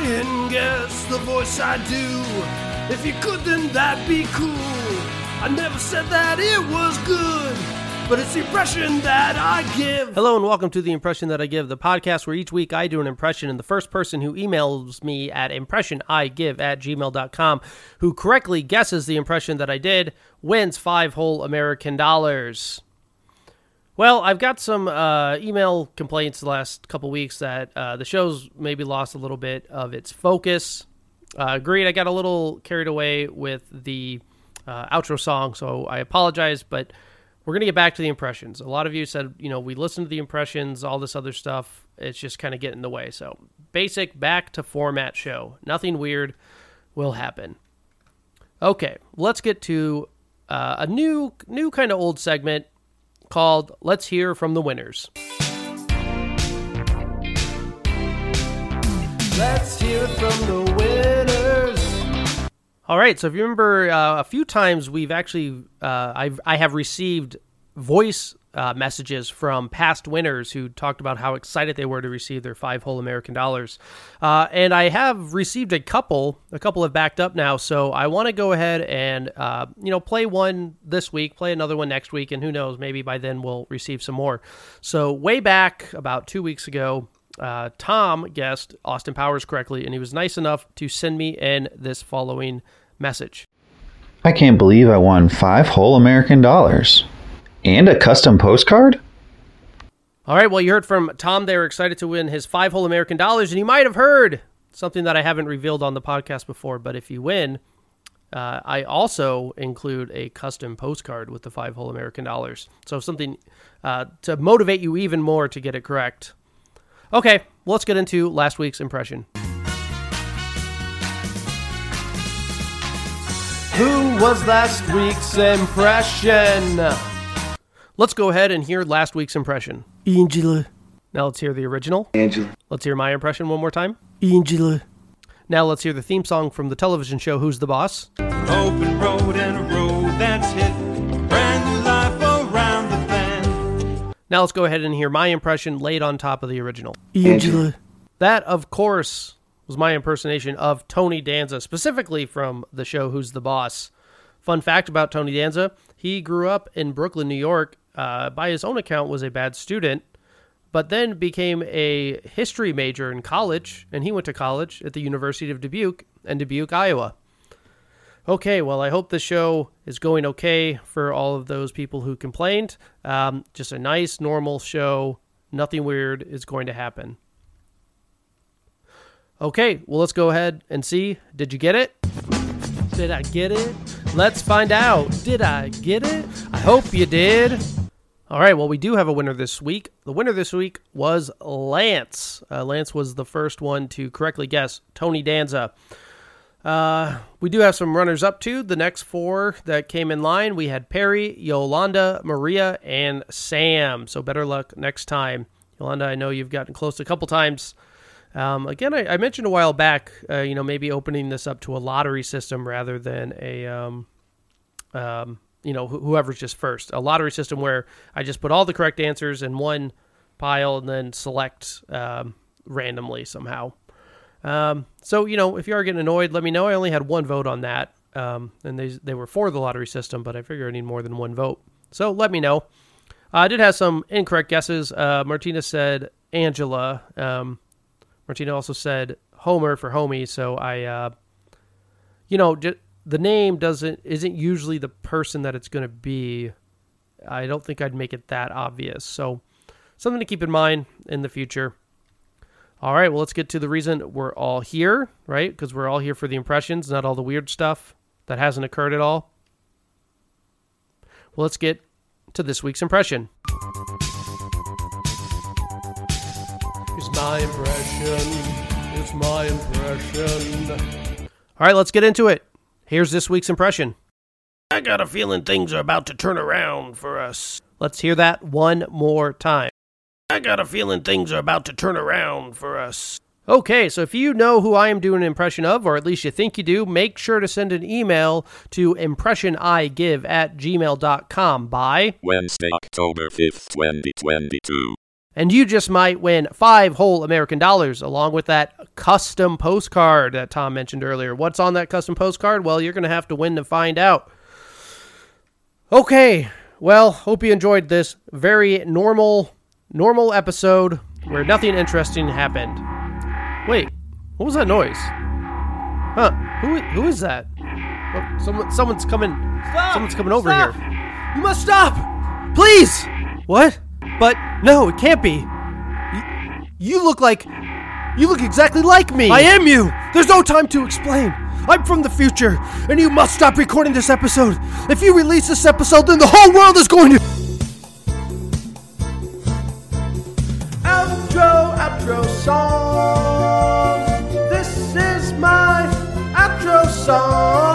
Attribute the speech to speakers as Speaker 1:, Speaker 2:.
Speaker 1: try and guess the voice I do. If you could, then that'd be cool. I never said that it was good, but it's the impression that I give. Hello, and welcome to The Impression That I Give, the podcast where each week I do an impression, and the first person who emails me at impressionigive at gmail.com who correctly guesses the impression that I did wins five whole American dollars. Well, I've got some uh, email complaints the last couple weeks that uh, the show's maybe lost a little bit of its focus. Uh, agreed, I got a little carried away with the uh, outro song, so I apologize, but we're going to get back to the impressions. A lot of you said, you know, we listened to the impressions, all this other stuff. It's just kind of getting in the way. So, basic back to format show. Nothing weird will happen. Okay, let's get to uh, a new, new kind of old segment called Let's Hear from the Winners. Let's hear from the winners. All right, so if you remember, uh, a few times we've actually, uh, I've, I have received voice uh, messages from past winners who talked about how excited they were to receive their five whole American dollars. Uh, and I have received a couple. A couple have backed up now, so I want to go ahead and uh, you know play one this week, play another one next week, and who knows, maybe by then we'll receive some more. So way back about two weeks ago. Uh, Tom guessed Austin Powers correctly, and he was nice enough to send me in this following message.
Speaker 2: I can't believe I won five whole American dollars. And a custom postcard?
Speaker 1: All right, well, you heard from Tom. They were excited to win his five whole American dollars, and you might have heard something that I haven't revealed on the podcast before. But if you win, uh, I also include a custom postcard with the five whole American dollars. So something uh, to motivate you even more to get it correct. Okay, well, let's get into last week's impression. Who was last week's impression? Let's go ahead and hear last week's impression. Angela. Now let's hear the original.
Speaker 3: Angela.
Speaker 1: Let's hear my impression one more time.
Speaker 3: Angela.
Speaker 1: Now let's hear the theme song from the television show Who's the Boss?
Speaker 4: Open road and a road that's hit. Brand new life around the bend.
Speaker 1: Now let's go ahead and hear my impression laid on top of the original.
Speaker 3: Angela.
Speaker 1: That, of course, was my impersonation of Tony Danza, specifically from the show Who's the Boss. Fun fact about Tony Danza he grew up in Brooklyn, New York. Uh, by his own account, was a bad student, but then became a history major in college, and he went to college at the University of Dubuque and Dubuque, Iowa. Okay, well, I hope the show is going okay for all of those people who complained. Um, just a nice, normal show. Nothing weird is going to happen. Okay, well, let's go ahead and see. Did you get it? Did I get it? Let's find out. Did I get it? I hope you did. All right, well, we do have a winner this week. The winner this week was Lance. Uh, Lance was the first one to correctly guess Tony Danza. Uh, we do have some runners up too. The next four that came in line, we had Perry, Yolanda, Maria, and Sam. So better luck next time. Yolanda, I know you've gotten close a couple times. Um, again, I, I, mentioned a while back, uh, you know, maybe opening this up to a lottery system rather than a, um, um, you know, wh- whoever's just first. A lottery system where I just put all the correct answers in one pile and then select um, randomly somehow. Um, so, you know, if you are getting annoyed, let me know. I only had one vote on that. Um, and they, they were for the lottery system, but I figure I need more than one vote. So let me know. Uh, I did have some incorrect guesses. Uh, Martina said Angela. Um, Martina also said Homer for homie. So I, uh, you know, j- the name doesn't isn't usually the person that it's going to be. I don't think I'd make it that obvious. So something to keep in mind in the future. All right, well, let's get to the reason we're all here, right? Because we're all here for the impressions, not all the weird stuff that hasn't occurred at all. Well, let's get to this week's impression. It's my impression. It's my impression. All right, let's get into it. Here's this week's impression. I got a feeling things are about to turn around for us. Let's hear that one more time. I got a feeling things are about to turn around for us. Okay, so if you know who I am doing an impression of, or at least you think you do, make sure to send an email to impressionigive at gmail.com by
Speaker 5: Wednesday, October 5th, 2022.
Speaker 1: And you just might win five whole American dollars along with that custom postcard that Tom mentioned earlier. What's on that custom postcard? Well, you're going to have to win to find out. Okay, well, hope you enjoyed this very normal, normal episode where nothing interesting happened. Wait, what was that noise? Huh? Who? Who is that? Oh, someone, someone's coming. Someone's coming over
Speaker 3: Stop!
Speaker 1: here.
Speaker 3: You must stop!
Speaker 1: Please. What? But no, it can't be. You, you look like. You look exactly like me.
Speaker 3: I am you! There's no time to explain. I'm from the future, and you must stop recording this episode. If you release this episode, then the whole world is going to. Outro, outro song. This is my outro song.